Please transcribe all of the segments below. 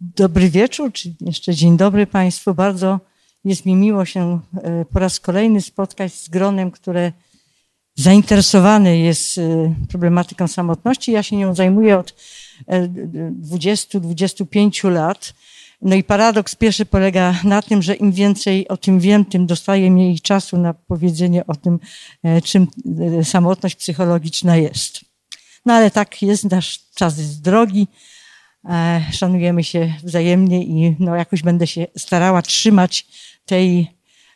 Dobry wieczór, czy jeszcze dzień dobry Państwu. Bardzo jest mi miło się e, po raz kolejny spotkać z gronem, które zainteresowane jest e, problematyką samotności. Ja się nią zajmuję od 20-25 e, lat. No i paradoks pierwszy polega na tym, że im więcej o tym wiem, tym dostaję mniej czasu na powiedzenie o tym, czym samotność psychologiczna jest. No ale tak jest, nasz czas jest drogi. E, szanujemy się wzajemnie i no, jakoś będę się starała trzymać tej,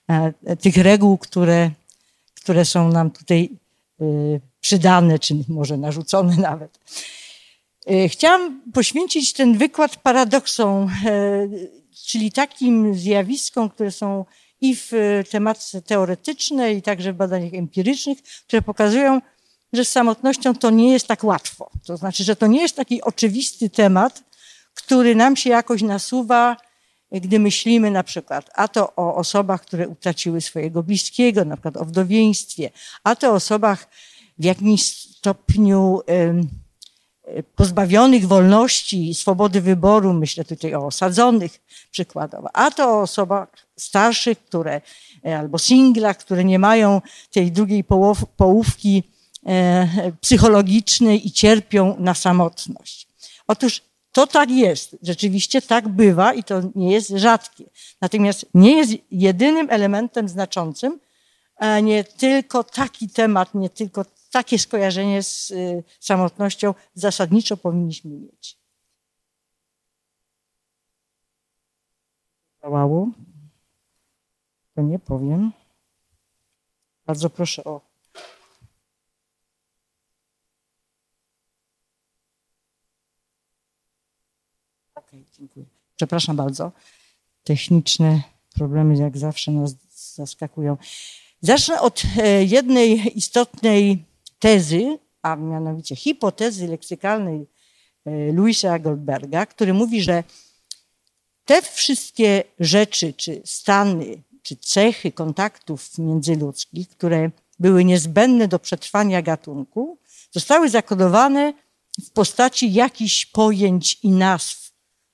e, tych reguł, które, które są nam tutaj e, przydane, czy może narzucone nawet. Chciałam poświęcić ten wykład paradoksom, czyli takim zjawiskom, które są i w tematyce teoretycznej, i także w badaniach empirycznych, które pokazują, że z samotnością to nie jest tak łatwo. To znaczy, że to nie jest taki oczywisty temat, który nam się jakoś nasuwa, gdy myślimy na przykład a to o osobach, które utraciły swojego bliskiego, na przykład o wdowieństwie, a to o osobach w jakimś stopniu pozbawionych wolności i swobody wyboru, myślę tutaj o osadzonych przykładowo, a to o osobach starszych, które e, albo singlach, które nie mają tej drugiej połówki E, psychologicznej i cierpią na samotność. Otóż to tak jest, rzeczywiście tak bywa i to nie jest rzadkie. Natomiast nie jest jedynym elementem znaczącym, nie tylko taki temat, nie tylko takie skojarzenie z y, samotnością zasadniczo powinniśmy mieć. Działało? To nie powiem. Bardzo proszę o okay, dziękuję. Przepraszam bardzo. Techniczne problemy jak zawsze nas zaskakują. Zacznę od e, jednej istotnej tezy, a mianowicie hipotezy leksykalnej e, Louisa Goldberga, który mówi, że te wszystkie rzeczy, czy stany, czy cechy kontaktów międzyludzkich, które były niezbędne do przetrwania gatunku, zostały zakodowane w postaci jakichś pojęć i nazw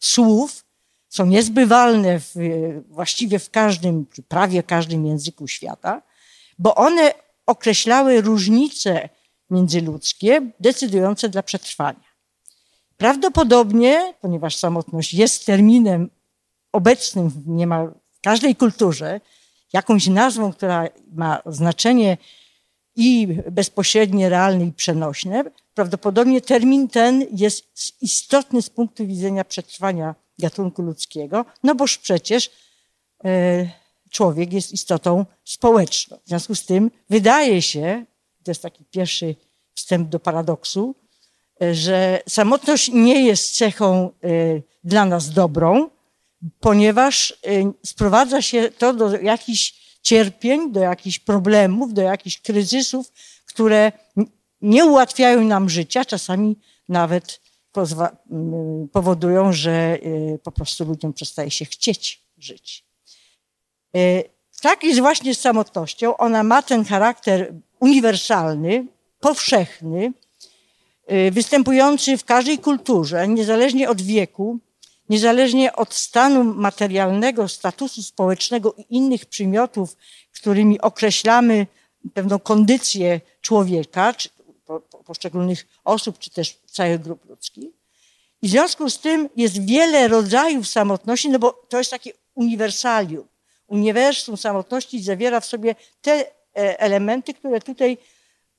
słów są niezbywalne w, właściwie w każdym, prawie każdym języku świata, bo one określały różnice międzyludzkie decydujące dla przetrwania. Prawdopodobnie, ponieważ samotność jest terminem obecnym w niemal każdej kulturze, jakąś nazwą, która ma znaczenie i bezpośrednie, realne i przenośne, prawdopodobnie termin ten jest istotny z punktu widzenia przetrwania gatunku ludzkiego, no boż przecież e, człowiek jest istotą społeczną. W związku z tym wydaje się, to jest taki pierwszy wstęp do paradoksu, e, że samotność nie jest cechą e, dla nas dobrą, ponieważ sprowadza się to do jakichś cierpień, do jakichś problemów, do jakichś kryzysów, które nie ułatwiają nam życia, czasami nawet powodują, że y, po prostu ludziom przestaje się chcieć żyć. Y, tak jest właśnie z samotnością. Ona ma ten charakter uniwersalny, powszechny, y, występujący w każdej kulturze, niezależnie od wieku, niezależnie od stanu materialnego, statusu społecznego i innych przymiotów, którymi określamy pewną kondycję człowieka, poszczególnych osób, czy też całych grup ludzkich. I w związku z tym jest wiele rodzajów samotności, no bo to jest takie uniwersalium. Uniwersum samotności zawiera w sobie te e, elementy, które tutaj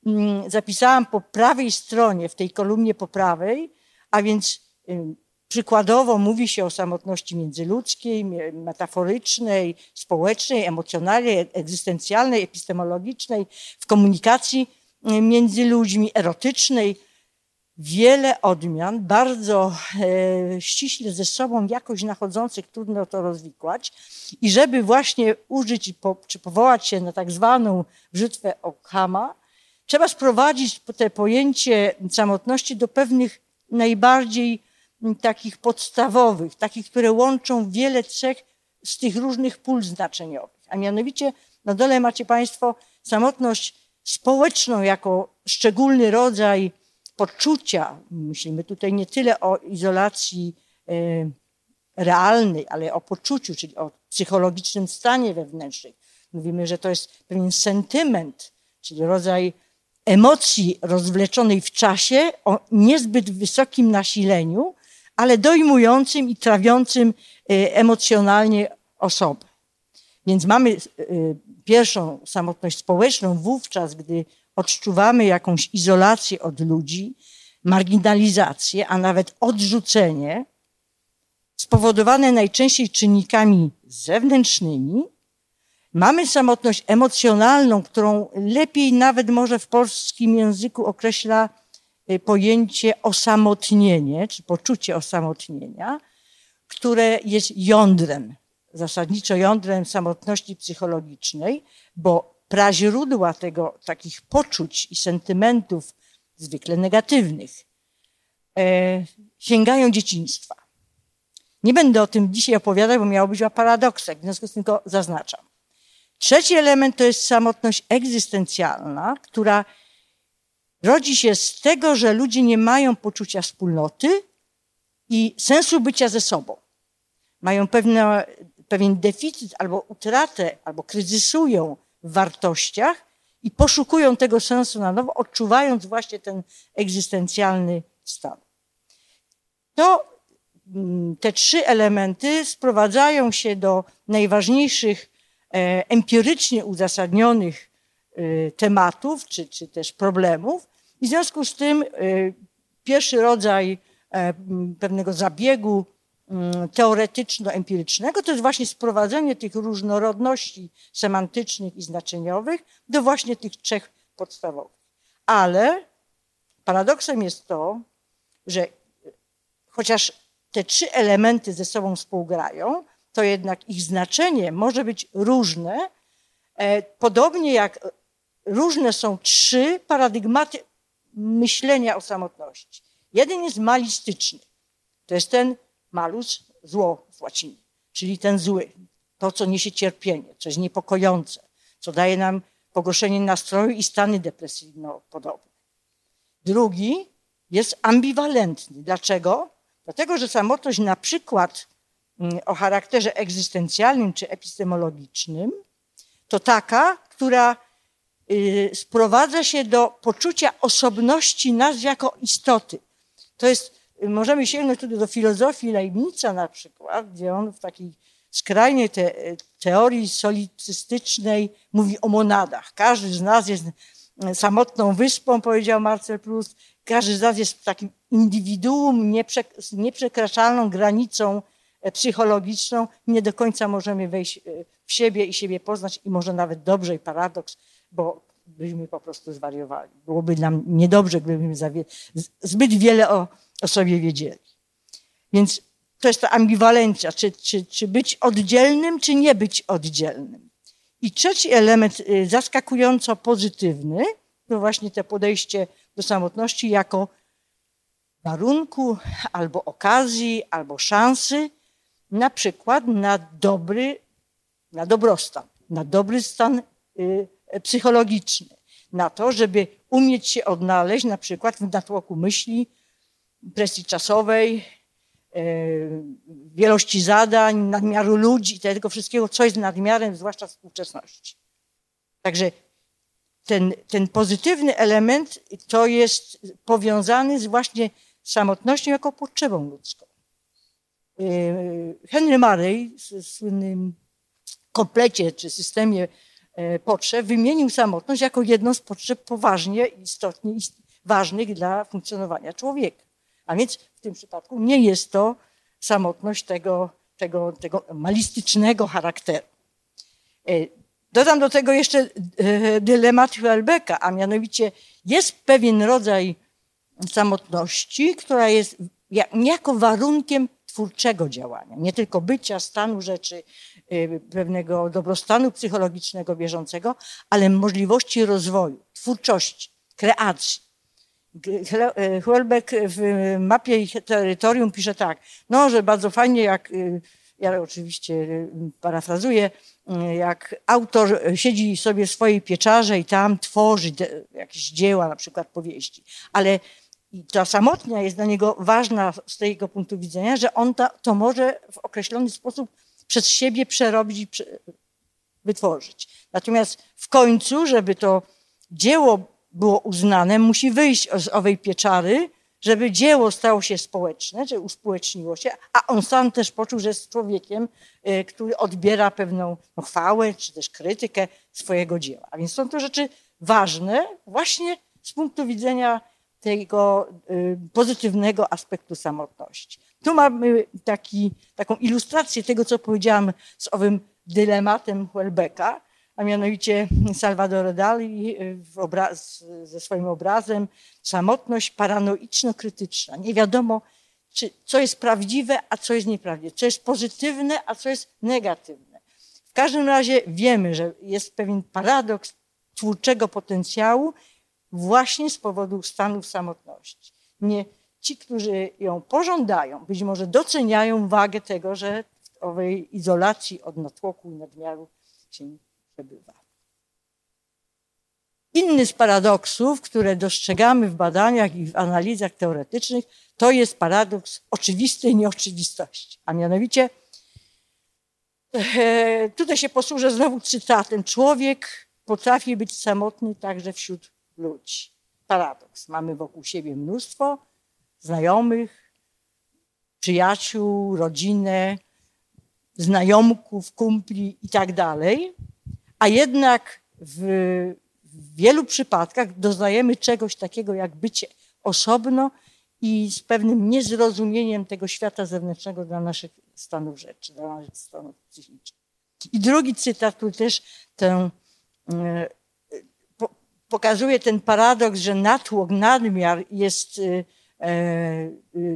mm, zapisałam po prawej stronie, w tej kolumnie po prawej, a więc Przykładowo mówi się o samotności międzyludzkiej, metaforycznej, społecznej, emocjonalnej, egzystencjalnej, epistemologicznej, w komunikacji między ludźmi, erotycznej. Wiele odmian, bardzo e, ściśle ze sobą jakoś nachodzących, trudno to rozwikłać. I żeby właśnie użyć po, czy powołać się na tak zwaną brzytwę Ockhama, trzeba sprowadzić te pojęcie samotności do pewnych najbardziej takich podstawowych, takich, które łączą wiele cech z tych różnych pól znaczeniowych. A mianowicie na dole macie Państwo samotność społeczną jako szczególny rodzaj poczucia. Myślimy tutaj nie tyle o izolacji e, realnej, ale o poczuciu, czyli o psychologicznym stanie wewnętrznym. Mówimy, że to jest pewien sentyment, czyli rodzaj emocji rozwleczonej w czasie o niezbyt wysokim nasileniu, ale dojmującym i trawiącym y, emocjonalnie osobę. Więc mamy y, pierwszą samotność społeczną wówczas, gdy odczuwamy jakąś izolację od ludzi, marginalizację, a nawet odrzucenie, spowodowane najczęściej czynnikami zewnętrznymi. Mamy samotność emocjonalną, którą lepiej nawet może w polskim języku określa y, pojęcie osamotnienie, czy poczucie osamotnienia, które jest jądrem, zasadniczo jądrem samotności psychologicznej, bo praźródła tego, takich poczuć i sentymentów zwykle negatywnych, e, sięgają dzieciństwa. Nie będę o tym dzisiaj opowiadać, bo miało być o paradoksach, w związku z tym to zaznaczam. Trzeci element to jest samotność egzystencjalna, która rodzi się z tego, że ludzie nie mają poczucia wspólnoty i sensu bycia ze sobą. Mają pewne, pewien deficyt albo utratę, albo kryzysują w wartościach i poszukują tego sensu na nowo, odczuwając właśnie ten egzystencjalny stan. To mm, te trzy elementy sprowadzają się do najważniejszych e, empirycznie uzasadnionych e, tematów czy, czy też problemów. I w związku z tym e, pierwszy rodzaj pewnego zabiegu teoretyczno-empirycznego, to jest właśnie sprowadzenie tych różnorodności semantycznych i znaczeniowych do właśnie tych trzech podstawowych. Ale paradoksem jest to, że chociaż te trzy elementy ze sobą współgrają, to jednak ich znaczenie może być różne, e, podobnie jak różne są trzy paradygmaty myślenia o samotności. Jeden jest malistyczny. To jest ten malus, zło z łaciny, czyli ten zły, to, co niesie cierpienie, co jest niepokojące, co daje nam pogorszenie nastroju i stany depresyjno-podobne. Drugi jest ambiwalentny. Dlaczego? Dlatego, że samotność na przykład mm, o charakterze egzystencjalnym czy epistemologicznym to taka, która y, sprowadza się do poczucia osobności nas jako istoty. To jest Możemy sięgnąć tutaj do filozofii Leibnica na przykład, gdzie on w takiej skrajnej te, teorii solicystycznej mówi o monadach. Każdy z nas jest samotną wyspą, powiedział Marcel Proust. Każdy z nas jest takim indywiduum nieprzek z nieprzekraczalną granicą e, psychologiczną. Nie do końca możemy wejść e, w siebie i siebie poznać i może nawet dobrze i paradoks, bo byśmy po prostu zwariowali. Byłoby nam niedobrze, gdybyśmy zbyt wiele o o sobie wiedzieli. Więc to jest ta ambiwalencja, czy, czy, czy być oddzielnym, czy nie być oddzielnym. I trzeci element y, zaskakująco pozytywny, to właśnie to podejście do samotności jako warunku albo okazji, albo szansy, na przykład na dobry, na dobrostan, na dobry stan y, psychologiczny, na to, żeby umieć się odnaleźć na przykład w natłoku myśli, presji czasowej, e, wielości zadań, nadmiaru ludzi, tego wszystkiego, co jest nadmiarem, zwłaszcza współczesności. Także ten, ten pozytywny element to jest powiązany z właśnie samotnością jako potrzebą ludzką. E, Henry Murray w słynnym komplecie czy systemie e, potrzeb wymienił samotność jako jedną z potrzeb poważnie istotnie ważnych dla funkcjonowania człowieka. A więc w tym przypadku nie jest to samotność tego, tego, tego malistycznego charakteru. E, dodam do tego jeszcze e, dylemat Hüelbecka, a mianowicie jest pewien rodzaj samotności, która jest niejako warunkiem twórczego działania, nie tylko bycia, stanu rzeczy, e, pewnego dobrostanu psychologicznego bieżącego, ale możliwości rozwoju, twórczości, kreacji. Hölbeck w mapie ich terytorium pisze tak, no, że bardzo fajnie, jak, y, ja oczywiście y, parafrazuję, y, jak autor siedzi sobie w swojej pieczarze i tam tworzy jakieś dzieła, na przykład powieści. Ale ta samotnia jest dla niego ważna z tego punktu widzenia, że on ta, to może w określony sposób przez siebie przerobić i wytworzyć. Natomiast w końcu, żeby to dzieło było uznane, musi wyjść z owej pieczary, żeby dzieło stało się społeczne, że uspołeczniło się, a on sam też poczuł, że jest człowiekiem, y, który odbiera pewną no, chwałę czy też krytykę swojego dzieła. A więc są to rzeczy ważne właśnie z punktu widzenia tego y, pozytywnego aspektu samotności. Tu mamy taki, taką ilustrację tego, co powiedziałam z owym dylematem Houellebecqa, a mianowicie Salvador Dali y, obraz, ze swoim obrazem samotność paranoiczno-krytyczna. Nie wiadomo, czy, co jest prawdziwe, a co jest nieprawdziwe, co jest pozytywne, a co jest negatywne. W każdym razie wiemy, że jest pewien paradoks twórczego potencjału właśnie z powodu stanów samotności. Nie, ci, którzy ją pożądają, być może doceniają wagę tego, że w owej izolacji od natłoku i nadmiaru się przebywa. Inny z paradoksów, które dostrzegamy w badaniach i w analizach teoretycznych, to jest paradoks oczywistej nieoczywistości. A mianowicie, e, tutaj się posłużę znowu cytatem. Człowiek potrafi być samotny także wśród ludzi. Paradoks. Mamy wokół siebie mnóstwo znajomych, przyjaciół, rodzinę, znajomków, kumpli i tak dalej, a jednak w, wielu przypadkach doznajemy czegoś takiego jak bycie osobno i z pewnym niezrozumieniem tego świata zewnętrznego dla naszych stanów rzeczy, dla naszych stanów psychicznych. I drugi cytat, który też tę e, pokazuje ten paradoks, że natłok, nadmiar jest e,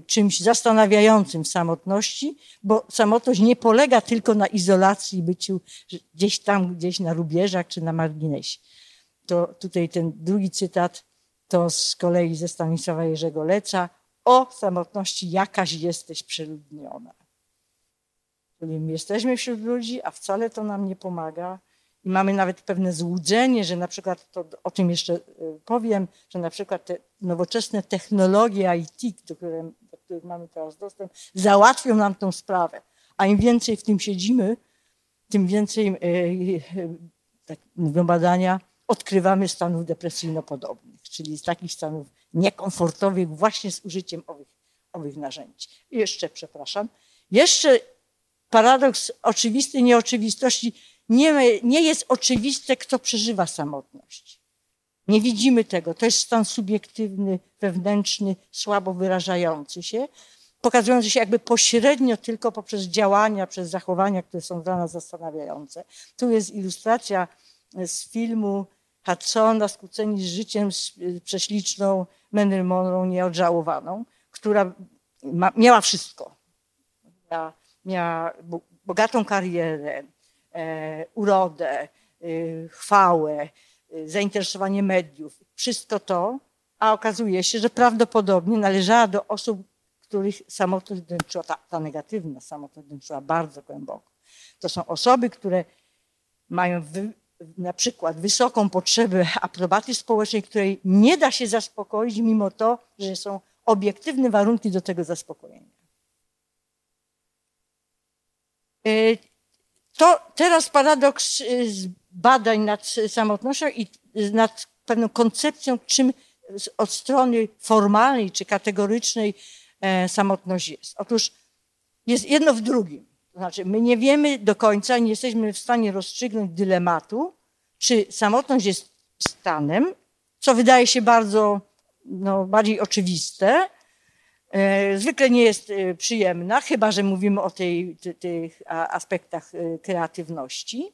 czymś zastanawiającym w samotności, bo samotność nie polega tylko na izolacji, byciu gdzieś tam, gdzieś na rubieżach czy na marginesie. To tutaj ten drugi cytat to z kolei ze Stanisława Jerzego Leca o samotności jakaś jesteś przeludniona. Czyli jesteśmy wśród ludzi, a wcale to nam nie pomaga i mamy nawet pewne złudzenie, że na przykład, to o tym jeszcze y, powiem, że na przykład te nowoczesne technologie IT, do, które, do których mamy teraz dostęp, załatwią nam tą sprawę. A im więcej w tym siedzimy, tym więcej, y, y, tak mówią badania, odkrywamy stanów depresyjno-podobnych, czyli z takich stanów niekomfortowych właśnie z użyciem owych, owych narzędzi. I jeszcze, przepraszam, jeszcze paradoks oczywistej nieoczywistości nie, nie jest oczywiste, kto przeżywa samotność. Nie widzimy tego. To jest stan subiektywny, wewnętrzny, słabo wyrażający się, pokazujący się jakby pośrednio tylko poprzez działania, przez zachowania, które są dla nas zastanawiające. Tu jest ilustracja z filmu Hudsona, Skłóceni z życiem, z prześliczną Marilyn nieodżałowaną, która ma, miała wszystko. Miała, miała bogatą karierę, urodę, e, chwałę, e, zainteresowanie mediów, wszystko to, a okazuje się, że prawdopodobnie należała do osób, których samotność dręczyła, ta, ta negatywna samotność dręczyła bardzo głęboko. To są osoby, które mają wy, na przykład wysoką potrzebę aprobaty społecznej, której nie da się zaspokoić, mimo to, że są obiektywne warunki do tego zaspokojenia. To teraz paradoks y, badań nad samotnością i nad pewną koncepcją, czym od strony formalnej czy kategorycznej e, samotność jest. Otóż jest jedno w drugim. To znaczy, my nie wiemy do końca, nie jesteśmy w stanie rozstrzygnąć dylematu, czy samotność jest stanem, co wydaje się bardzo no, bardziej oczywiste, zwykle nie jest e, przyjemna, chyba że mówimy o tej, tych aspektach e, kreatywności.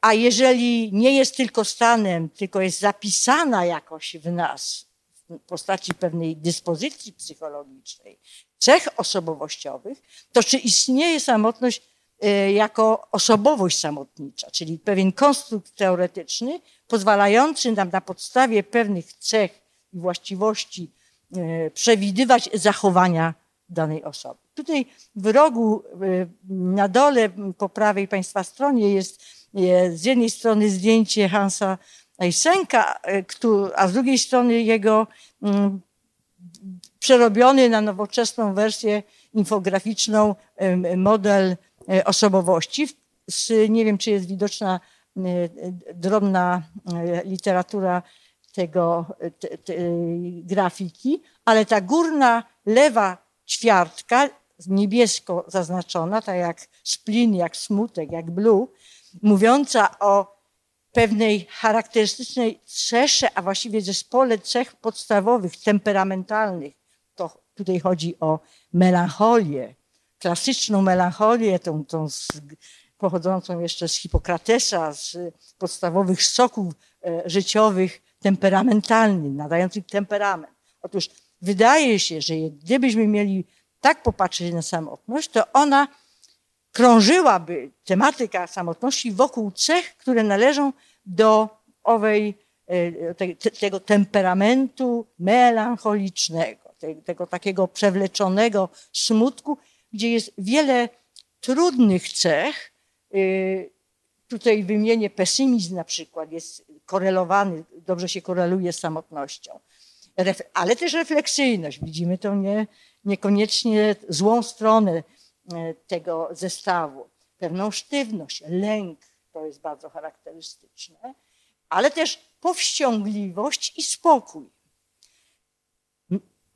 A jeżeli nie jest tylko stanem, tylko jest zapisana jakoś w nas w postaci pewnej dyspozycji psychologicznej, cech osobowościowych, to czy istnieje samotność jako osobowość samotnicza, czyli pewien konstrukt teoretyczny pozwalający nam na podstawie pewnych cech i właściwości E, przewidywać zachowania danej osoby. Tutaj w rogu e, na dole po prawej Państwa stronie jest e, z jednej strony zdjęcie Hansa Eysenka, a z drugiej strony jego przerobiony na nowoczesną wersję infograficzną model e, osobowości. Nie wiem, czy jest widoczna e, drobna e, literatura tego te, te, grafiki, ale ta górna lewa ćwiartka, niebiesko zaznaczona, tak jak splin, jak smutek, jak blue, mówiąca o pewnej charakterystycznej cesze, a właściwie zespole cech podstawowych, temperamentalnych. To tutaj chodzi o melancholię, klasyczną melancholię, tą, tą z, pochodzącą jeszcze z Hipokratesa, z podstawowych soków e, życiowych, temperamentalnych, nadających temperament. Otóż wydaje się, że gdybyśmy mieli tak popatrzeć na samotność, to ona krążyłaby tematyka samotności wokół cech, które należą do owej, e, te, tego temperamentu melancholicznego, tego takiego przewleczonego smutku, gdzie jest wiele trudnych cech. Tutaj wymienię pesymizm na przykład, jest korelowany, dobrze się koreluje z samotnością, ale też refleksyjność. Widzimy to nie, niekoniecznie złą stronę e, tego zestawu. Pewną sztywność, lęk, to jest bardzo charakterystyczne, ale też powściągliwość i spokój.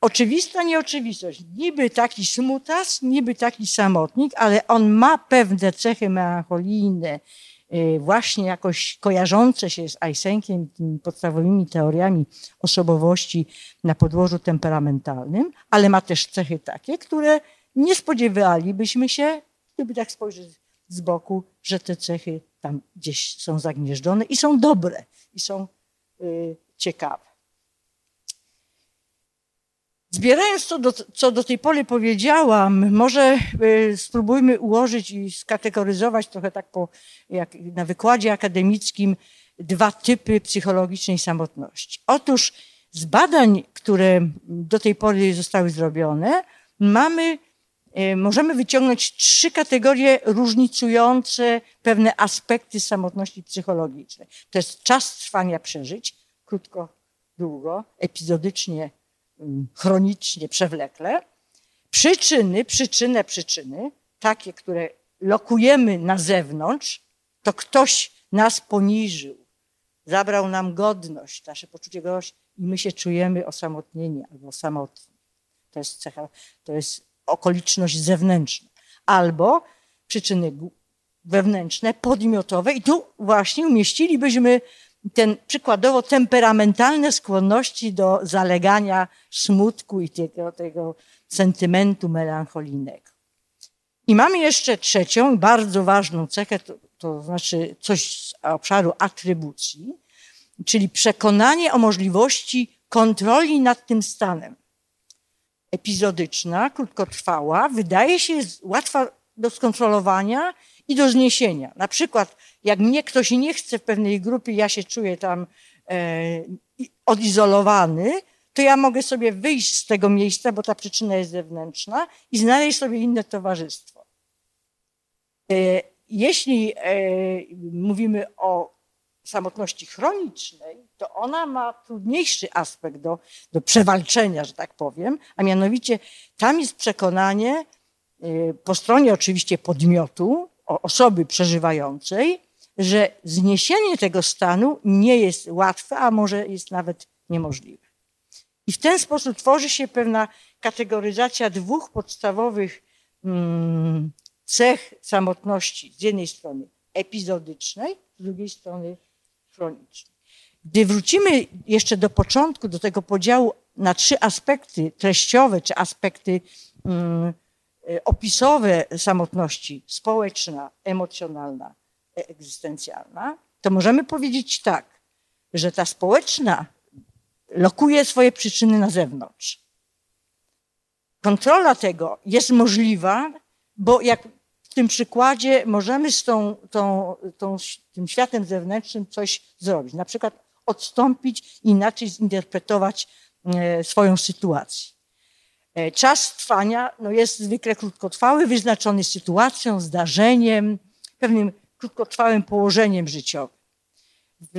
Oczywista nieoczywistość. Niby taki smutas, niby taki samotnik, ale on ma pewne cechy melancholijne, właśnie jakoś kojarzące się z Eisenkiem, tymi podstawowymi teoriami osobowości na podłożu temperamentalnym, ale ma też cechy takie, które nie spodziewalibyśmy się, gdyby tak spojrzeć z boku, że te cechy tam gdzieś są zagnieżdżone i są dobre, i są y, ciekawe. Zbierając to, do, co do tej pory powiedziałam, może y, spróbujmy ułożyć i skategoryzować trochę tak po, jak na wykładzie akademickim dwa typy psychologicznej samotności. Otóż z badań, które do tej pory zostały zrobione, mamy E, możemy wyciągnąć trzy kategorie różnicujące pewne aspekty samotności psychologicznej. To jest czas trwania przeżyć, krótko, długo, epizodycznie, chronicznie, przewlekle. Przyczyny, przyczynę, przyczyny, takie, które lokujemy na zewnątrz, to ktoś nas poniżył, zabrał nam godność, nasze poczucie godności i my się czujemy osamotnieni albo samotni. To jest cecha, to jest okoliczność zewnętrzna, albo przyczyny wewnętrzne, podmiotowe i tu właśnie umieścilibyśmy ten przykładowo temperamentalne skłonności do zalegania smutku i tego, tego sentymentu melancholijnego. I mamy jeszcze trzecią, bardzo ważną cechę, to, to znaczy coś z obszaru atrybucji, czyli przekonanie o możliwości kontroli nad tym stanem epizodyczna, krótkotrwała, wydaje się łatwa do skontrolowania i do zniesienia. Na przykład, jak mnie ktoś nie chce w pewnej grupie, ja się czuję tam e, odizolowany, to ja mogę sobie wyjść z tego miejsca, bo ta przyczyna jest zewnętrzna i znaleźć sobie inne towarzystwo. E, jeśli e, mówimy o samotności chronicznej, to ona ma trudniejszy aspekt do, do przewalczenia, że tak powiem, a mianowicie tam jest przekonanie y, po stronie oczywiście podmiotu, osoby przeżywającej, że zniesienie tego stanu nie jest łatwe, a może jest nawet niemożliwe. I w ten sposób tworzy się pewna kategoryzacja dwóch podstawowych mm, cech samotności. Z jednej strony epizodycznej, z drugiej strony chronicznej. Gdy wrócimy jeszcze do początku, do tego podziału na trzy aspekty treściowe, czy aspekty um, opisowe samotności, społeczna, emocjonalna, egzystencjalna, to możemy powiedzieć tak, że ta społeczna lokuje swoje przyczyny na zewnątrz. Kontrola tego jest możliwa, bo jak w tym przykładzie możemy z tą, tą, tą, tym światem zewnętrznym coś zrobić. Na przykład odstąpić, inaczej zinterpretować e, swoją sytuację. E, czas trwania no jest zwykle krótkotrwały, wyznaczony sytuacją, zdarzeniem, pewnym krótkotrwałym położeniem życiowym. W,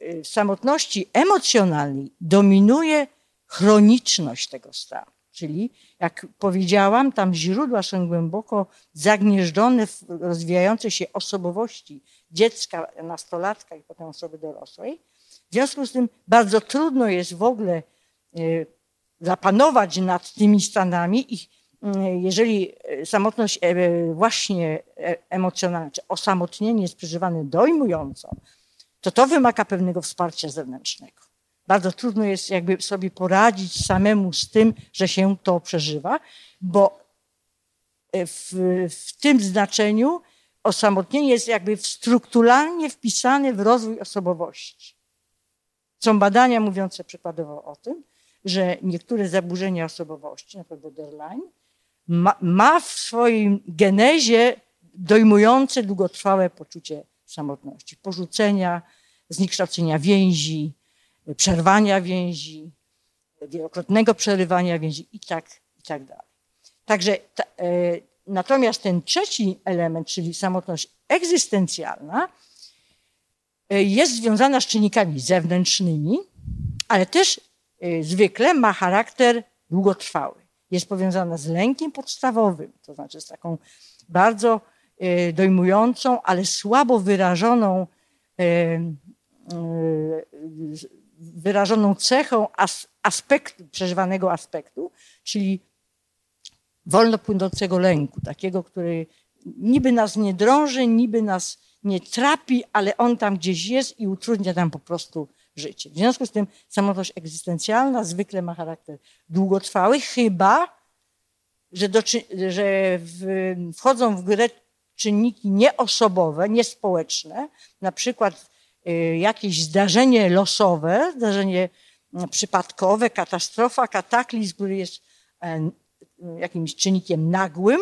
e, w samotności emocjonalnej dominuje chroniczność tego stanu. Czyli, jak powiedziałam, tam źródła są głęboko zagnieżdżone w rozwijającej się osobowości dziecka, nastolatka i potem osoby dorosłej. W związku z tym bardzo trudno jest w ogóle e, zapanować nad tymi stanami i e, jeżeli samotność e, właśnie emocjonalna, czy osamotnienie jest przeżywane dojmująco, to to wymaga pewnego wsparcia zewnętrznego. Bardzo trudno jest jakby sobie poradzić samemu z tym, że się to przeżywa, bo w, w tym znaczeniu osamotnienie jest jakby strukturalnie wpisane w rozwój osobowości. Są badania mówiące przykładowo o tym, że niektóre zaburzenia osobowości, na przykład borderline, ma, ma w swoim genezie dojmujące długotrwałe poczucie samotności, porzucenia, zniekształcenia więzi, przerwania więzi, wielokrotnego przerywania więzi i tak, i tak dalej. Także ta, e, natomiast ten trzeci element, czyli samotność egzystencjalna, e, jest związana z czynnikami zewnętrznymi, ale też zwykle ma charakter długotrwały. Jest powiązana z lękiem podstawowym, to znaczy z taką bardzo e, dojmującą, ale słabo wyrażoną e, wyrażoną cechą aspektu, przeżywanego aspektu, czyli wolno płynącego lęku, takiego, który niby nas nie drąży, niby nas nie trapi, ale on tam gdzieś jest i utrudnia nam po prostu życie. W związku z tym samotność egzystencjalna zwykle ma charakter długotrwały, chyba, że, do, że w, wchodzą w grę czynniki nieosobowe, niespołeczne, na przykład Y, jakieś zdarzenie losowe, zdarzenie mm, przypadkowe, katastrofa, kataklizm, który jest e, jakimś czynnikiem nagłym,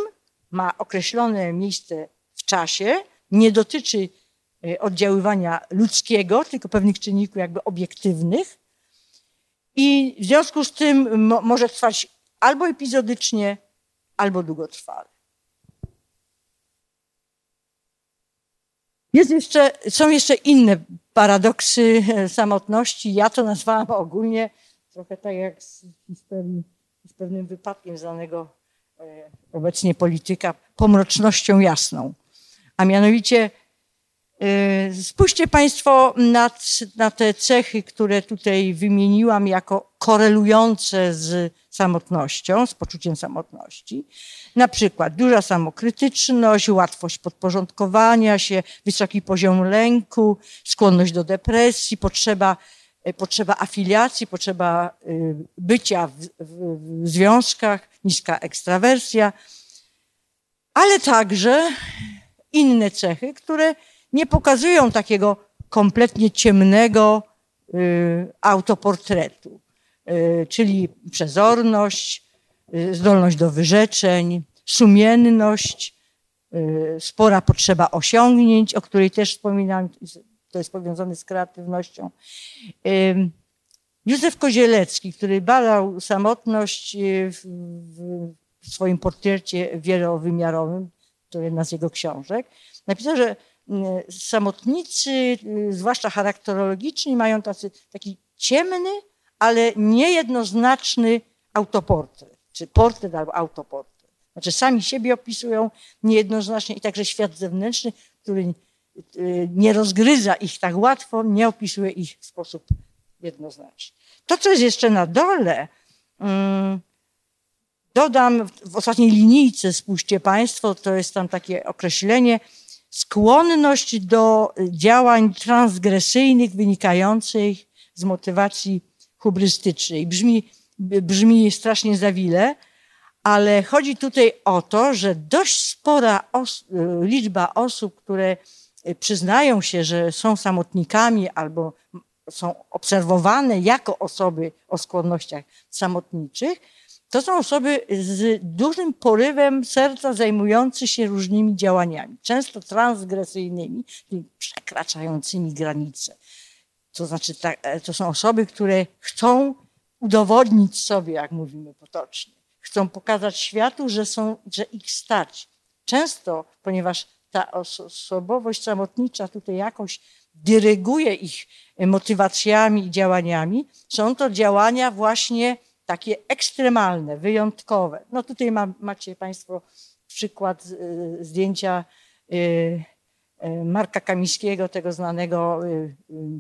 ma określone miejsce w czasie, nie dotyczy oddziaływania ludzkiego, tylko pewnych czynników jakby obiektywnych i w związku z tym może trwać albo epizodycznie, albo długotrwale. Jest jeszcze, są jeszcze inne paradoksy e, samotności. Ja to nazwałam ogólnie trochę tak jak z, historii, z pewnym wypadkiem znanego e, obecnie polityka, pomrocznością jasną. A mianowicie e, spójrzcie Państwo na, na te cechy, które tutaj wymieniłam jako korelujące z samotnością, z poczuciem samotności. Na przykład duża samokrytyczność, łatwość podporządkowania się, wysoki poziom lęku, skłonność do depresji, potrzeba, e, potrzeba afiliacji, potrzeba e, bycia w, w, w związkach, niska ekstrawersja, ale także inne cechy, które nie pokazują takiego kompletnie ciemnego y, autoportretu. Y, czyli przezorność, y, zdolność do wyrzeczeń, sumienność, y, spora potrzeba osiągnięć, o której też wspominałam, to jest powiązane z kreatywnością. Józef Kozielecki, który badał samotność w, swoim portrecie wielowymiarowym, to jedna z jego książek, napisał, że samotnicy, zwłaszcza charakterologiczni, mają tacy, taki ciemny, ale niejednoznaczny autoportret, czy portret albo autoportret. Znaczy sami siebie opisują niejednoznacznie i także świat zewnętrzny, który y, nie rozgryza ich tak łatwo, nie opisuje ich w sposób jednoznaczny. To, co jest jeszcze na dole, mm, dodam w ostatniej linijce, spójrzcie Państwo, to jest tam takie określenie, skłonność do działań transgresyjnych wynikających z motywacji hubrystycznej. Brzmi, brzmi strasznie zawile, ale chodzi tutaj o to, że dość spora os liczba osób, które przyznają się, że są samotnikami albo są obserwowane jako osoby o skłonnościach samotniczych, to są osoby z dużym porywem serca zajmujące się różnymi działaniami, często transgresyjnymi, czyli przekraczającymi granice. To znaczy, e, to są osoby, które chcą udowodnić sobie, jak mówimy potocznie. Chcą pokazać światu, że, są, że ich stać. Często, ponieważ ta osobowość samotnicza tutaj jakoś dyryguje ich motywacjami i działaniami, są to działania właśnie takie ekstremalne, wyjątkowe. No tutaj ma, macie Państwo przykład y, zdjęcia y, Marka Kamińskiego, tego znanego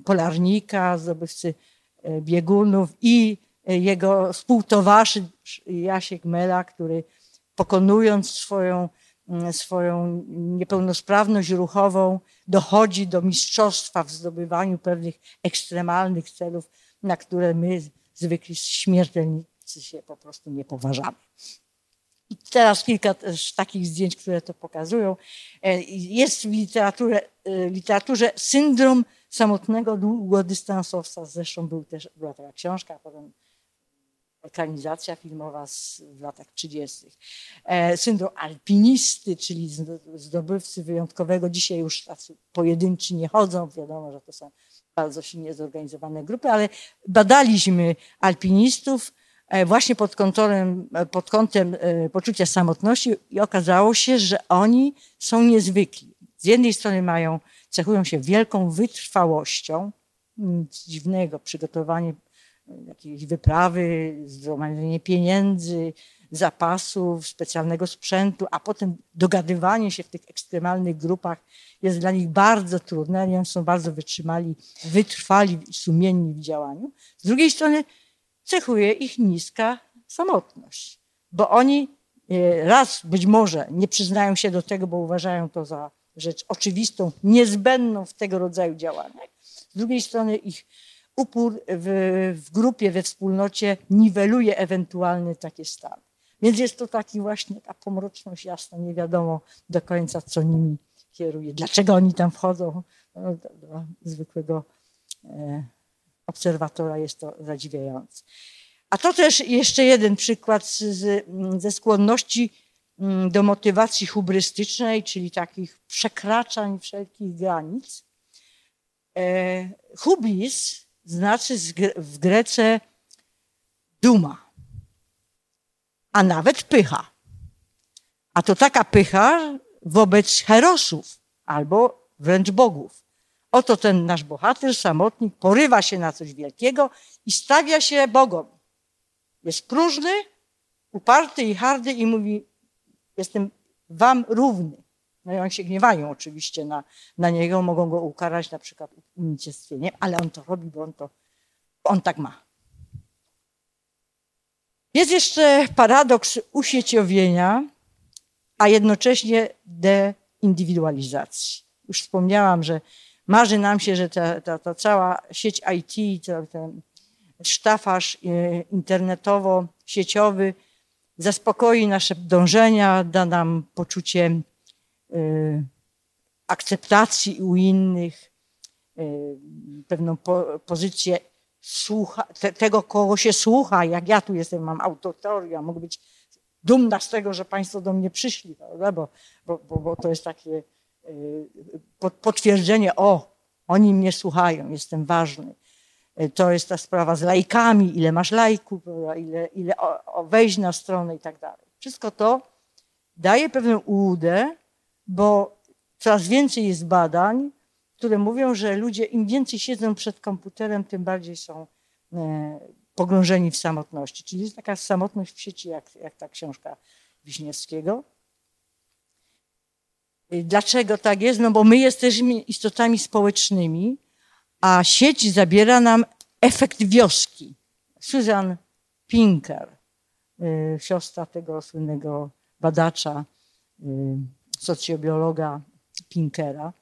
polarnika, zdobywcy biegunów i jego współtowarzysz Jasiek Mela, który pokonując swoją, mm, swoją niepełnosprawność ruchową, dochodzi do mistrzostwa w zdobywaniu pewnych ekstremalnych celów, na które my, zwykli śmiertelnicy, się po prostu nie poważamy. I teraz kilka takich zdjęć, które to pokazują. E, jest w literaturze, e, literaturze syndrom samotnego długodystansowca. Zresztą był też, była taka książka, a potem ekranizacja filmowa z, w latach 30. E, syndrom alpinisty, czyli zdobywcy wyjątkowego. Dzisiaj już tacy pojedynczy nie chodzą. Wiadomo, że to są bardzo silnie zorganizowane grupy, ale badaliśmy alpinistów e, właśnie pod, kontrolem, e, pod kątem e, poczucia samotności i okazało się, że oni są niezwykli. Z jednej strony mają, cechują się wielką wytrwałością, nic dziwnego, przygotowanie jakiejś wyprawy, zgromadzenie pieniędzy, zapasów, specjalnego sprzętu, a potem dogadywanie się w tych ekstremalnych grupach jest dla nich bardzo trudne. Oni są bardzo wytrzymali, wytrwali i sumienni w działaniu. Z drugiej strony cechuje ich niska samotność, bo oni e, raz być może nie przyznają się do tego, bo uważają to za rzecz oczywistą, niezbędną w tego rodzaju działaniach. Z drugiej strony ich upór w, w grupie, we wspólnocie niweluje ewentualny takie stany. Więc jest to taki właśnie ta pomroczność jasna, nie wiadomo do końca, co nimi kieruje, dlaczego oni tam wchodzą. No, dla zwykłego e, obserwatora jest to zadziwiające. A to też jeszcze jeden przykład z, ze skłonności mm, do motywacji hubrystycznej, czyli takich przekraczań wszelkich granic. E, znaczy w Grece duma, a nawet pycha. A to taka pycha wobec herosów albo wręcz bogów. Oto ten nasz bohater, samotnik, porywa się na coś wielkiego i stawia się Bogom. Jest próżny, uparty i hardy i mówi, jestem wam równy. No i oni się gniewają oczywiście na, na niego, mogą go ukarać na przykład unicestwieniem, ale on to robi, bo on, to, on tak ma. Jest jeszcze paradoks usieciowienia, a jednocześnie deindywidualizacji. Już wspomniałam, że marzy nam się, że ta, ta, ta cała sieć IT, ten sztafaż e, internetowo-sieciowy zaspokoi nasze dążenia, da nam poczucie Y, akceptacji u innych, y, pewną po, pozycję słucha, te, tego, kogo się słucha, jak ja tu jestem, mam autotoria, mogę być dumna z tego, że Państwo do mnie przyszli, prawda? Bo, bo, bo, bo to jest takie y, potwierdzenie, o, oni mnie słuchają, jestem ważny. To jest ta sprawa z lajkami, ile masz lajków, ile, ile o, o wejść na stronę i tak dalej. Wszystko to daje pewną ułudę, bo coraz więcej jest badań, które mówią, że ludzie im więcej siedzą przed komputerem, tym bardziej są e, pogrążeni w samotności. Czyli jest taka samotność w sieci, jak, jak ta książka Wiśniewskiego. Dlaczego tak jest? No bo my jesteśmy istotami społecznymi, a sieć zabiera nam efekt wioski. Susan Pinker, e, siostra tego słynnego badacza e, socjobiologa Pinkera,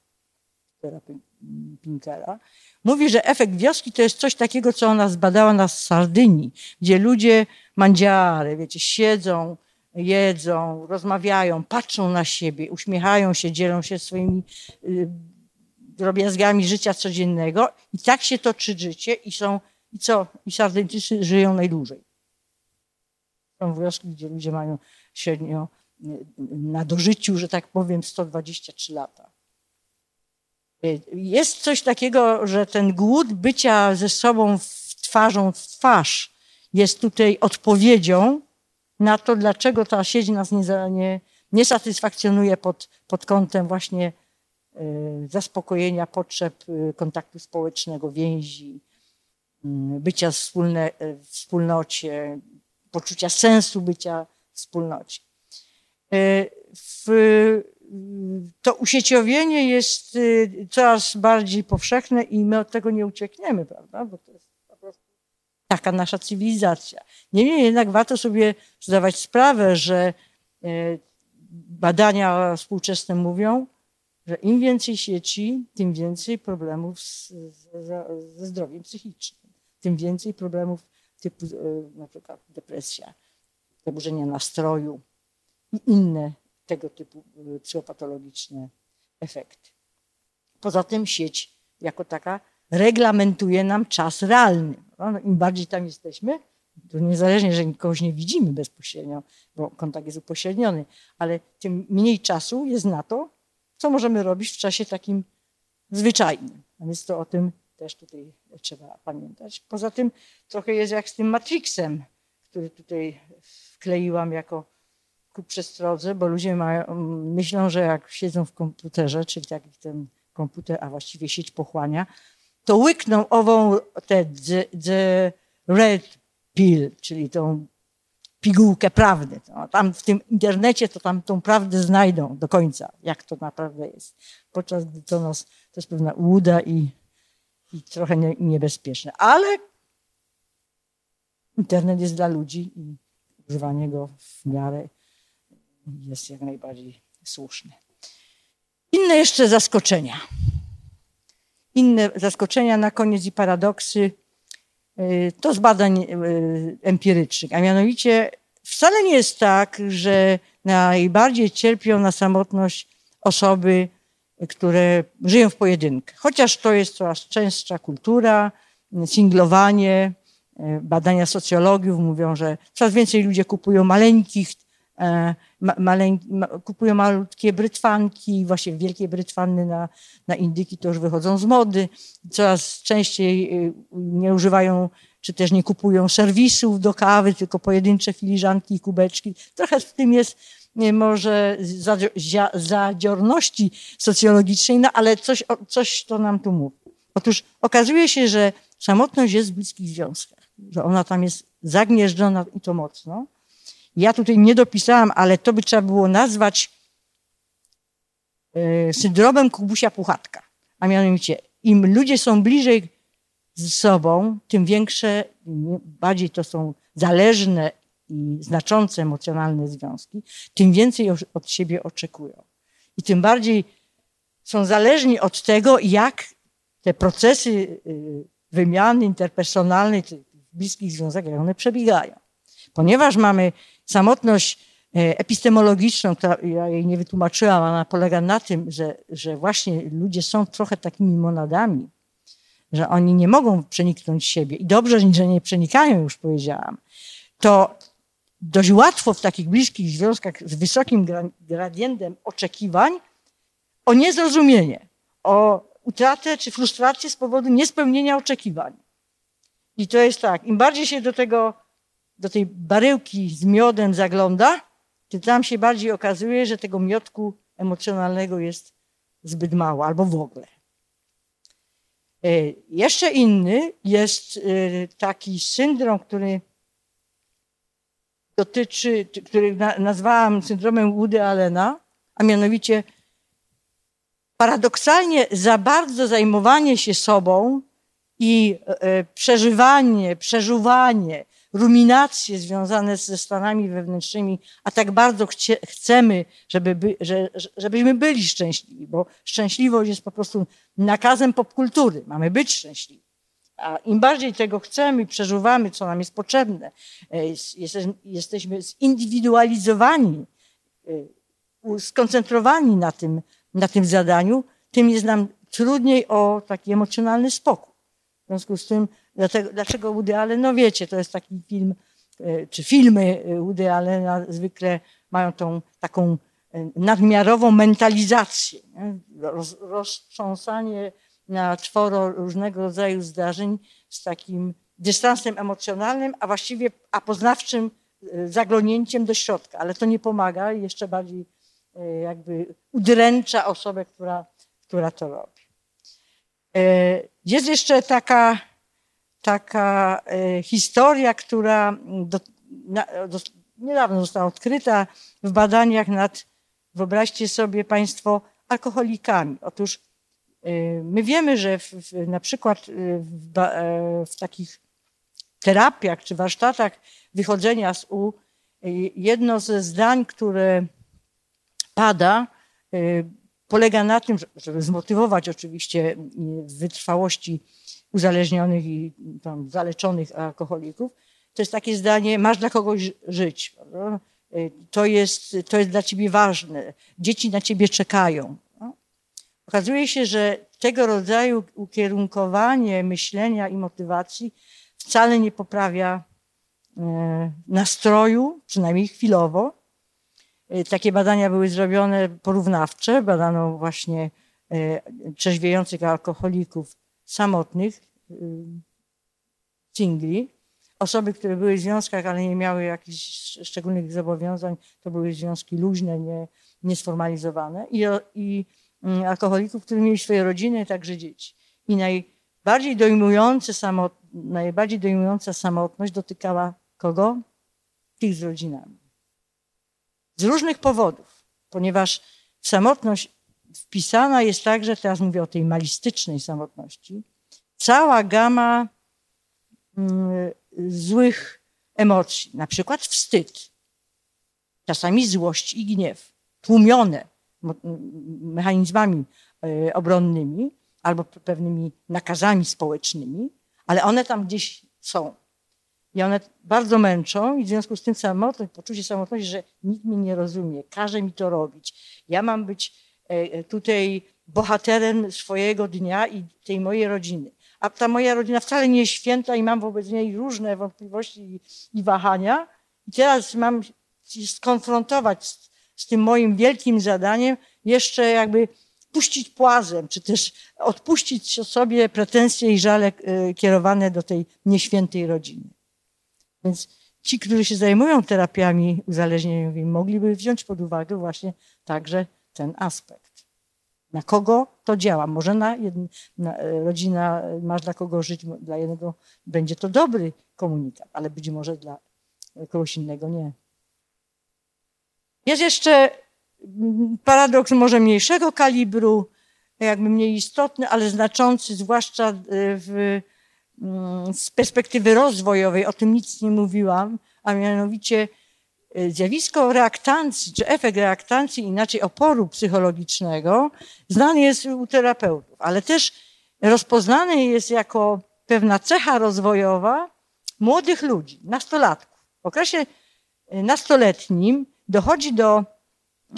Pinkera, mówi, że efekt wioski to jest coś takiego, co ona zbadała na Sardynii, gdzie ludzie mandziary, wiecie, siedzą, jedzą, rozmawiają, patrzą na siebie, uśmiechają się, dzielą się swoimi y, drobiazgami życia codziennego i tak się toczy życie i są, i co, i Sardyńczycy żyją najdłużej. Są wioski, gdzie ludzie mają średnio na dożyciu, że tak powiem, 123 lata. Jest coś takiego, że ten głód bycia ze sobą twarzą w twarz jest tutaj odpowiedzią na to, dlaczego ta sieć nas nie, nie, nie satysfakcjonuje pod, pod kątem właśnie zaspokojenia potrzeb kontaktu społecznego, więzi, mm, bycia wspólne, w wspólnocie, poczucia sensu bycia w wspólnocie. W, to usieciowienie jest coraz bardziej powszechne i my od tego nie uciekniemy, prawda? Bo to jest po prostu taka nasza cywilizacja. Niemniej jednak warto sobie zdawać sprawę, że badania współczesne mówią, że im więcej sieci, tym więcej problemów ze zdrowiem psychicznym, tym więcej problemów typu e, na przykład depresja, zaburzenia nastroju i inne tego typu e, psychopatologiczne efekty. Poza tym sieć jako taka reglamentuje nam czas realny. No, Im bardziej tam jesteśmy, to niezależnie, że kogoś nie widzimy bezpośrednio, bo kontakt jest upośredniony, ale tym mniej czasu jest na to, co możemy robić w czasie takim zwyczajnym. A więc to o tym też tutaj trzeba pamiętać. Poza tym trochę jest jak z tym Matrixem, który tutaj wkleiłam jako ku przestrodze, bo ludzie mają, myślą, że jak siedzą w komputerze, czyli tak jak ten komputer, a właściwie sieć pochłania, to łykną ową the red pill, czyli tą pigułkę prawdy. No, tam w tym internecie to tam tą prawdę znajdą do końca, jak to naprawdę jest. Podczas gdy to, nas, to jest pewna łuda i, i trochę nie, niebezpieczne. Ale internet jest dla ludzi i używanie go w miarę jest jak najbardziej słuszne. Inne jeszcze zaskoczenia. Inne zaskoczenia na koniec i paradoksy Y, to z badań y, empirycznych, a mianowicie wcale nie jest tak, że najbardziej cierpią na samotność osoby, które żyją w pojedynkę. Chociaż to jest coraz częstsza kultura, singlowanie, y, badania socjologiów mówią, że coraz więcej ludzie kupują maleńkich, maleńki, kupują malutkie brytwanki, właśnie wielkie brytwanny na, na indyki to już wychodzą z mody. Coraz częściej y, nie używają czy też nie kupują serwisów do kawy, tylko pojedyncze filiżanki i kubeczki. Trochę w tym jest nie, może zadziorności socjologicznej, no ale coś, coś to nam tu mówi. Otóż okazuje się, że samotność jest w bliskich związkach, że ona tam jest zagnieżdżona i to mocno. Ja tutaj nie dopisałam, ale to by trzeba było nazwać e, syndromem Kubusia Puchatka. A mianowicie, im ludzie są bliżej ze sobą, tym większe, bardziej to są zależne i znaczące emocjonalne związki, tym więcej od siebie oczekują. I tym bardziej są zależni od tego, jak te procesy y, wymiany interpersonalnej bliskich związkach, jak one przebiegają. Ponieważ mamy samotność e, epistemologiczną, która ja jej nie wytłumaczyłam, ona polega na tym, że, że właśnie ludzie są trochę takimi monadami, że oni nie mogą przeniknąć siebie. I dobrze, że nie przenikają, już powiedziałam, to dość łatwo w takich bliskich związkach z wysokim gradientem oczekiwań o niezrozumienie, o utratę czy frustrację z powodu niespełnienia oczekiwań. I to jest tak, im bardziej się do tego do tej baryłki z miodem zagląda, to tam się bardziej okazuje, że tego miodku emocjonalnego jest zbyt mało albo w ogóle. E, jeszcze inny jest e, taki syndrom, który dotyczy, który nazwałam syndromem Woody Allena, a mianowicie paradoksalnie za bardzo zajmowanie się sobą i e, przeżywanie, przeżuwanie, ruminacje związane ze stanami wewnętrznymi, a tak bardzo chcie, chcemy, żeby by, że, żebyśmy byli szczęśliwi, bo szczęśliwość jest po prostu nakazem popkultury. Mamy być szczęśliwi. A im bardziej tego chcemy przeżuwamy, co nam jest potrzebne, e, jesteśmy zindywidualizowani, e, skoncentrowani na tym, na tym zadaniu, tym jest nam trudniej o taki emocjonalny spokój. W związku z tym Dlatego, dlaczego Woody Allen? No wiecie, to jest taki film, e, czy filmy e, Woody Allena zwykle mają tą taką e, nadmiarową mentalizację, Roz, roztrząsanie na czworo różnego rodzaju zdarzeń z takim dystansem emocjonalnym, a właściwie a poznawczym zaglądnięciem do środka, ale to nie pomaga i jeszcze bardziej jakby udręcza osobę, która, która to robi. Jest jeszcze taka, taka historia, która do, do, niedawno została odkryta w badaniach nad, wyobraźcie sobie Państwo, alkoholikami. Otóż y, my wiemy, że w, w, na przykład y, w, e, w, takich terapiach czy warsztatach wychodzenia z U, jedno ze zdań, które pada, polega na tym, żeby zmotywować oczywiście wytrwałości uzależnionych i tam zaleczonych alkoholików, to jest takie zdanie, masz dla kogoś żyć. To jest, to jest dla ciebie ważne. Dzieci na ciebie czekają. Okazuje się, że tego rodzaju ukierunkowanie myślenia i motywacji wcale nie poprawia e, nastroju, przynajmniej chwilowo. E, takie badania były zrobione porównawcze. Badano właśnie e, trzeźwiejących alkoholików samotnych, singli, osoby, które były w związkach, ale nie miały jakichś szczególnych zobowiązań, to były związki luźne, nie, niesformalizowane i, i mm, alkoholików, którzy mieli swoje rodziny, także dzieci. I najbardziej dojmujące samot, najbardziej dojmująca samotność dotykała kogo? Tych z rodzinami. Z różnych powodów, ponieważ samotność wpisana jest także, teraz mówię o tej malistycznej samotności, cała gama mm, złych emocji, na przykład wstyd, czasami złość i gniew, tłumione mechanizmami e, obronnymi albo pewnymi nakazami społecznymi, ale one tam gdzieś są. I one bardzo męczą i w związku z tym samotność, poczucie samotności, że nikt mnie nie rozumie, każe mi to robić. Ja mam być tutaj bohaterem swojego dnia i tej mojej rodziny a ta moja rodzina wcale nie jest święta i mam wobec niej różne wątpliwości i, i wahania. I teraz mam się skonfrontować z, z tym moim wielkim zadaniem, jeszcze jakby puścić płazem, czy też odpuścić sobie pretensje i żale e, kierowane do tej nieświętej rodziny. Więc ci, którzy się zajmują terapiami uzależnieniowymi, mogliby wziąć pod uwagę właśnie także ten aspekt. Na kogo to działa? Może na, jedno, na e, rodzina, e, masz dla kogo żyć, dla jednego będzie to dobry komunikat, ale być może dla kogoś innego nie. Jest jeszcze paradoks może mniejszego kalibru, jakby mniej istotny, ale znaczący, zwłaszcza e, w, z perspektywy rozwojowej, o tym nic nie mówiłam, a mianowicie zjawisko reaktancji, czy efekt reaktancji, inaczej oporu psychologicznego, znany jest u terapeutów, ale też rozpoznany jest jako pewna cecha rozwojowa młodych ludzi, nastolatków. W okresie y, nastoletnim dochodzi do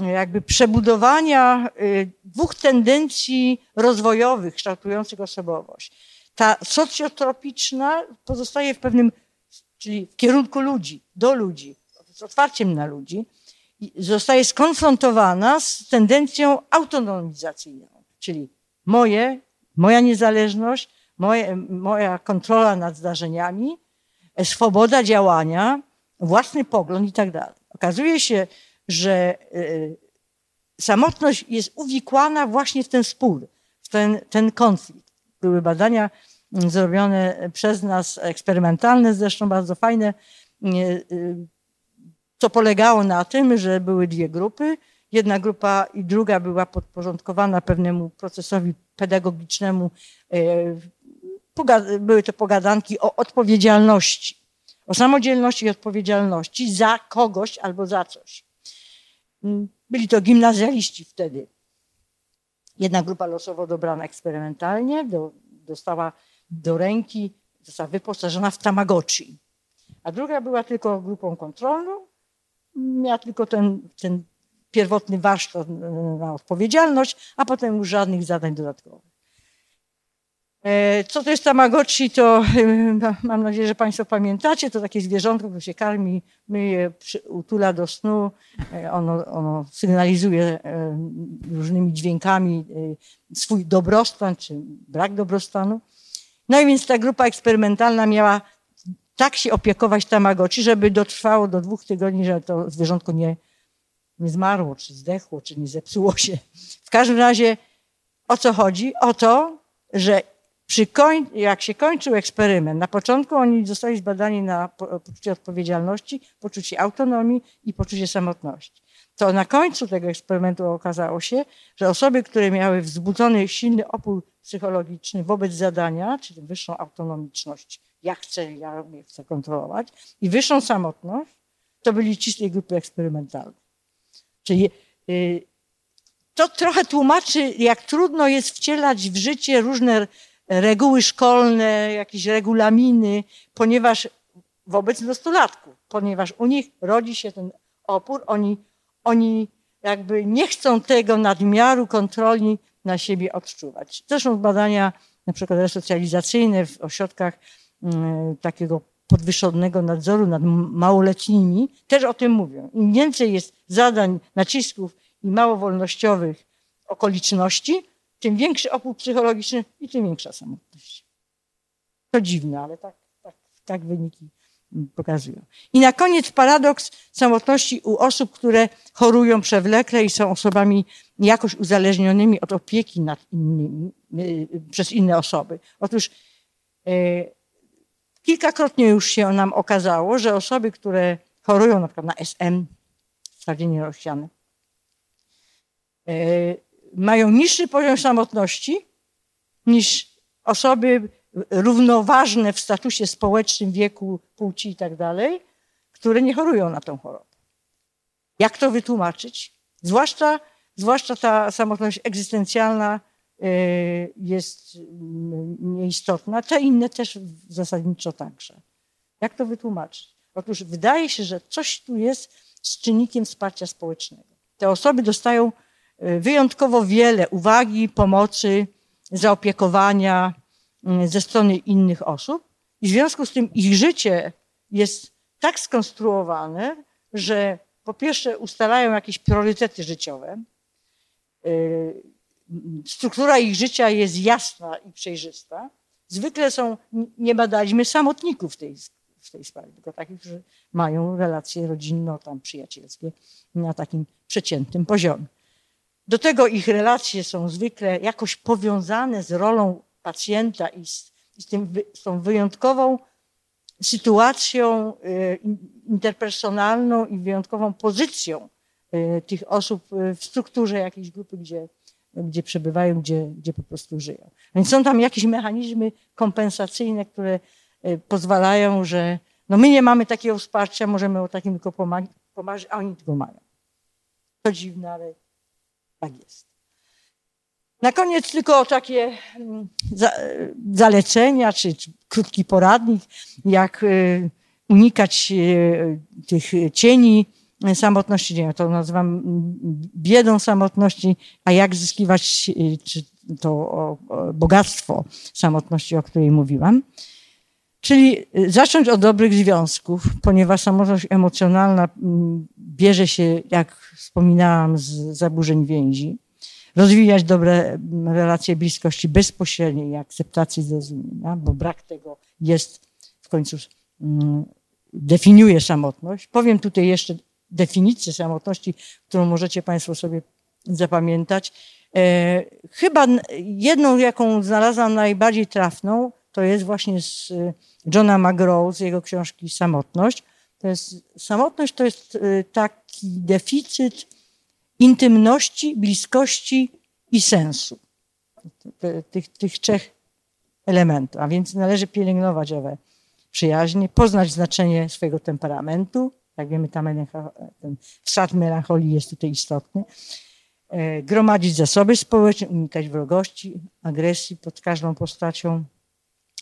y, jakby przebudowania dwóch tendencji rozwojowych kształtujących osobowość. Ta socjotropiczna pozostaje w pewnym, czyli w kierunku ludzi, do ludzi, otwarciem na ludzi, zostaje skonfrontowana z tendencją autonomizacyjną, czyli moje, moja niezależność, moje, moja kontrola nad zdarzeniami, swoboda działania, własny pogląd i tak dalej. Okazuje się, że y, samotność jest uwikłana właśnie w ten spór, w ten, ten konflikt. Były badania mm, zrobione przez nas, eksperymentalne, zresztą bardzo fajne, y, co polegało na tym, że były dwie grupy. Jedna grupa i druga była podporządkowana pewnemu procesowi pedagogicznemu. E, były to pogadanki o odpowiedzialności, o samodzielności i odpowiedzialności za kogoś albo za coś. Byli to gimnazjaliści wtedy. Jedna grupa losowo dobrana eksperymentalnie do, dostała do ręki, została wyposażona w Tamagotchi. A druga była tylko grupą kontrolną, miała tylko ten, ten pierwotny warsztat na odpowiedzialność, a potem już żadnych zadań dodatkowych. E, co to jest Tamagotchi, to e, mam nadzieję, że Państwo pamiętacie. To takie zwierzątko, które się karmi, my je utula do snu. E, ono, ono sygnalizuje różnymi dźwiękami swój dobrostan czy brak dobrostanu. No i więc ta grupa eksperymentalna miała tak się opiekować Tamagotchi, żeby dotrwało do dwóch tygodni, że to zwierzątko nie, nie zmarło, czy zdechło, czy nie zepsuło się. W każdym razie o co chodzi? O to, że przy koń, jak się kończył eksperyment, na początku oni zostali zbadani na poczucie odpowiedzialności, poczucie autonomii i poczucie samotności. To na końcu tego eksperymentu okazało się, że osoby, które miały wzbudzony silny opór psychologiczny wobec zadania, czyli wyższą autonomiczność, ja chcę, ja chcę kontrolować, i wyższą samotność, to byli ci grupy eksperymentalnej. Czyli y, to trochę tłumaczy, jak trudno jest wcielać w życie różne reguły szkolne, jakieś regulaminy, ponieważ wobec nastolatków, ponieważ u nich rodzi się ten opór, oni, oni jakby nie chcą tego nadmiaru kontroli na siebie odczuwać. Zresztą badania na przykład resocjalizacyjne w ośrodkach takiego podwyższonego nadzoru nad małoletnimi też o tym mówią. Im więcej jest zadań, nacisków i mało wolnościowych okoliczności, tym większy opór psychologiczny i tym większa samotność. To dziwne, ale tak, tak, tak wyniki pokazują. I na koniec paradoks samotności u osób, które chorują przewlekle i są osobami jakoś uzależnionymi od opieki nad innymi, y, przez inne osoby. Otóż y, kilkakrotnie już się nam okazało, że osoby, które chorują na przykład na SM, stawnienie rozsiane, y, mają niższy poziom samotności niż osoby równoważne w statusie społecznym, wieku, płci i tak dalej, które nie chorują na tą chorobę. Jak to wytłumaczyć? Zwłaszcza, zwłaszcza ta samotność egzystencjalna jest mm, nieistotna, te inne też zasadniczo także. Jak to wytłumaczyć? Otóż wydaje się, że coś tu jest z czynnikiem wsparcia społecznego. Te osoby dostają y, wyjątkowo wiele uwagi, pomocy, zaopiekowania, Mm, ze strony innych osób i w związku z tym ich życie jest tak skonstruowane, że po pierwsze ustalają jakieś priorytety życiowe, y, struktura ich życia jest jasna i przejrzysta. Zwykle są, nie badaliśmy samotników w tej, w tej sprawie, tylko takich, którzy mają relacje rodzinno, tam przyjacielskie na takim przeciętnym poziomie. Do tego ich relacje są zwykle jakoś powiązane z rolą pacjenta i z, z, tym, z tą wyjątkową sytuacją y, interpersonalną i wyjątkową pozycją y, tych osób y, w strukturze jakiejś grupy, gdzie, gdzie przebywają, gdzie, gdzie po prostu żyją. Więc są tam jakieś mechanizmy kompensacyjne, które pozwalają, że no my nie mamy takiego wsparcia, możemy o takim tylko pomagać, a oni tego mają. To dziwne, ale tak jest. Na koniec tylko takie mm, zalecenia, czy, krótki poradnik, jak y, unikać tych cieni samotności, nie wiem, to nazywam biedą samotności, a jak zyskiwać to bogactwo samotności, o której mówiłam. Czyli zacząć od dobrych związków, ponieważ samotność emocjonalna mm, bierze się, jak wspominałam, z zaburzeń więzi rozwijać dobre relacje bliskości bezpośredniej i akceptacji zrozumienia, bo brak tego jest w końcu mm, definiuje samotność. Powiem tutaj jeszcze definicję samotności, którą możecie Państwo sobie zapamiętać. E, chyba jedną, jaką znalazłam najbardziej trafną, to jest właśnie z e, Johna McGraw, z jego książki Samotność. To jest, samotność to jest e, taki deficyt intymności, bliskości i sensu. Tych, tych trzech elementów. A więc należy pielęgnować owe przyjaźnie, poznać znaczenie swojego temperamentu. Jak wiemy, ta ten wsad melancholii jest tutaj istotny. E, gromadzić zasoby społeczne, unikać wrogości, agresji pod każdą postacią,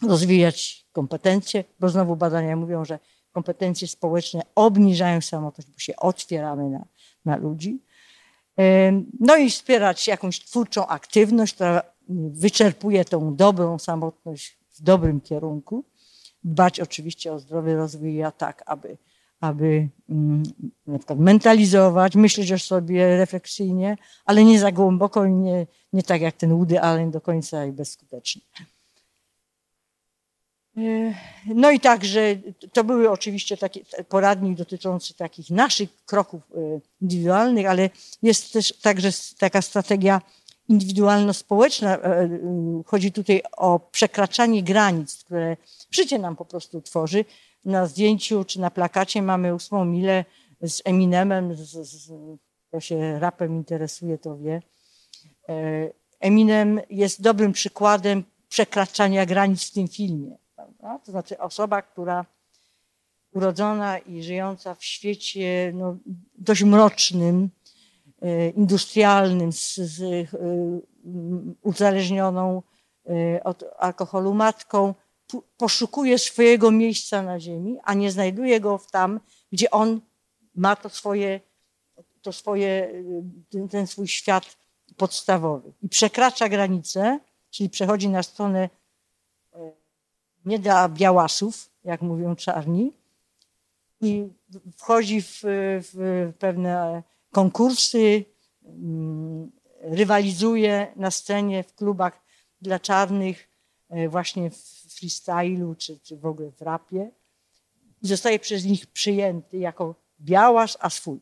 rozwijać kompetencje, bo znowu badania mówią, że kompetencje społeczne obniżają samotność, bo się otwieramy na, na ludzi. No i wspierać jakąś twórczą aktywność, która wyczerpuje tą dobrą samotność w dobrym kierunku. Dbać oczywiście o zdrowy rozwój, ja tak, aby, aby mm, na przykład mentalizować, myśleć o sobie refleksyjnie, ale nie za głęboko i nie, nie tak jak ten Woody Allen do końca i bezskutecznie. No i także to były oczywiście takie poradnik dotyczący takich naszych kroków indywidualnych, ale jest też także taka strategia indywidualno-społeczna. Chodzi tutaj o przekraczanie granic, które życie nam po prostu tworzy. Na zdjęciu czy na plakacie mamy ósmą milę z Eminemem, z, z, kto się rapem interesuje, to wie. Eminem jest dobrym przykładem przekraczania granic w tym filmie. Prawda? To znaczy osoba, która urodzona i żyjąca w świecie no, dość mrocznym, e, industrialnym, z, z e, uzależnioną e, od alkoholu matką, poszukuje swojego miejsca na ziemi, a nie znajduje go tam, gdzie on ma to swoje, to swoje ten, ten swój świat podstawowy. I przekracza granicę, czyli przechodzi na stronę nie dla białasów, jak mówią czarni, i wchodzi w, w pewne konkursy, mm, rywalizuje na scenie w klubach dla czarnych, e, właśnie w freestylu czy, czy w ogóle w rapie i zostaje przez nich przyjęty jako białas, a swój.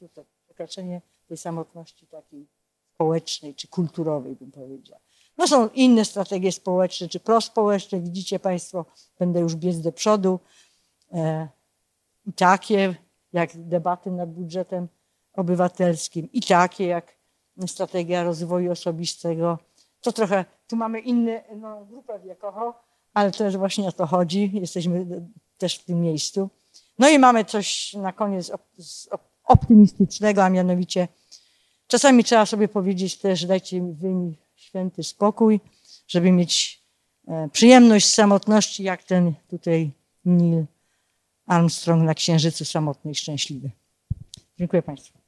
To tak przekraczanie tej samotności takiej społecznej czy kulturowej, bym powiedział. No są inne strategie społeczne czy prospołeczne. Widzicie Państwo, będę już biec do przodu. E, I takie jak debaty nad budżetem obywatelskim, i takie jak strategia rozwoju osobistego. To trochę, tu mamy inną no, grupę wiekową, ale też właśnie o to chodzi. Jesteśmy też w tym miejscu. No i mamy coś na koniec optymistycznego, a mianowicie czasami trzeba sobie powiedzieć też, dajcie mi święty spokój, żeby mieć e, przyjemność z samotności, jak ten tutaj Neil Armstrong na Księżycu samotny i szczęśliwy. Dziękuję Państwu.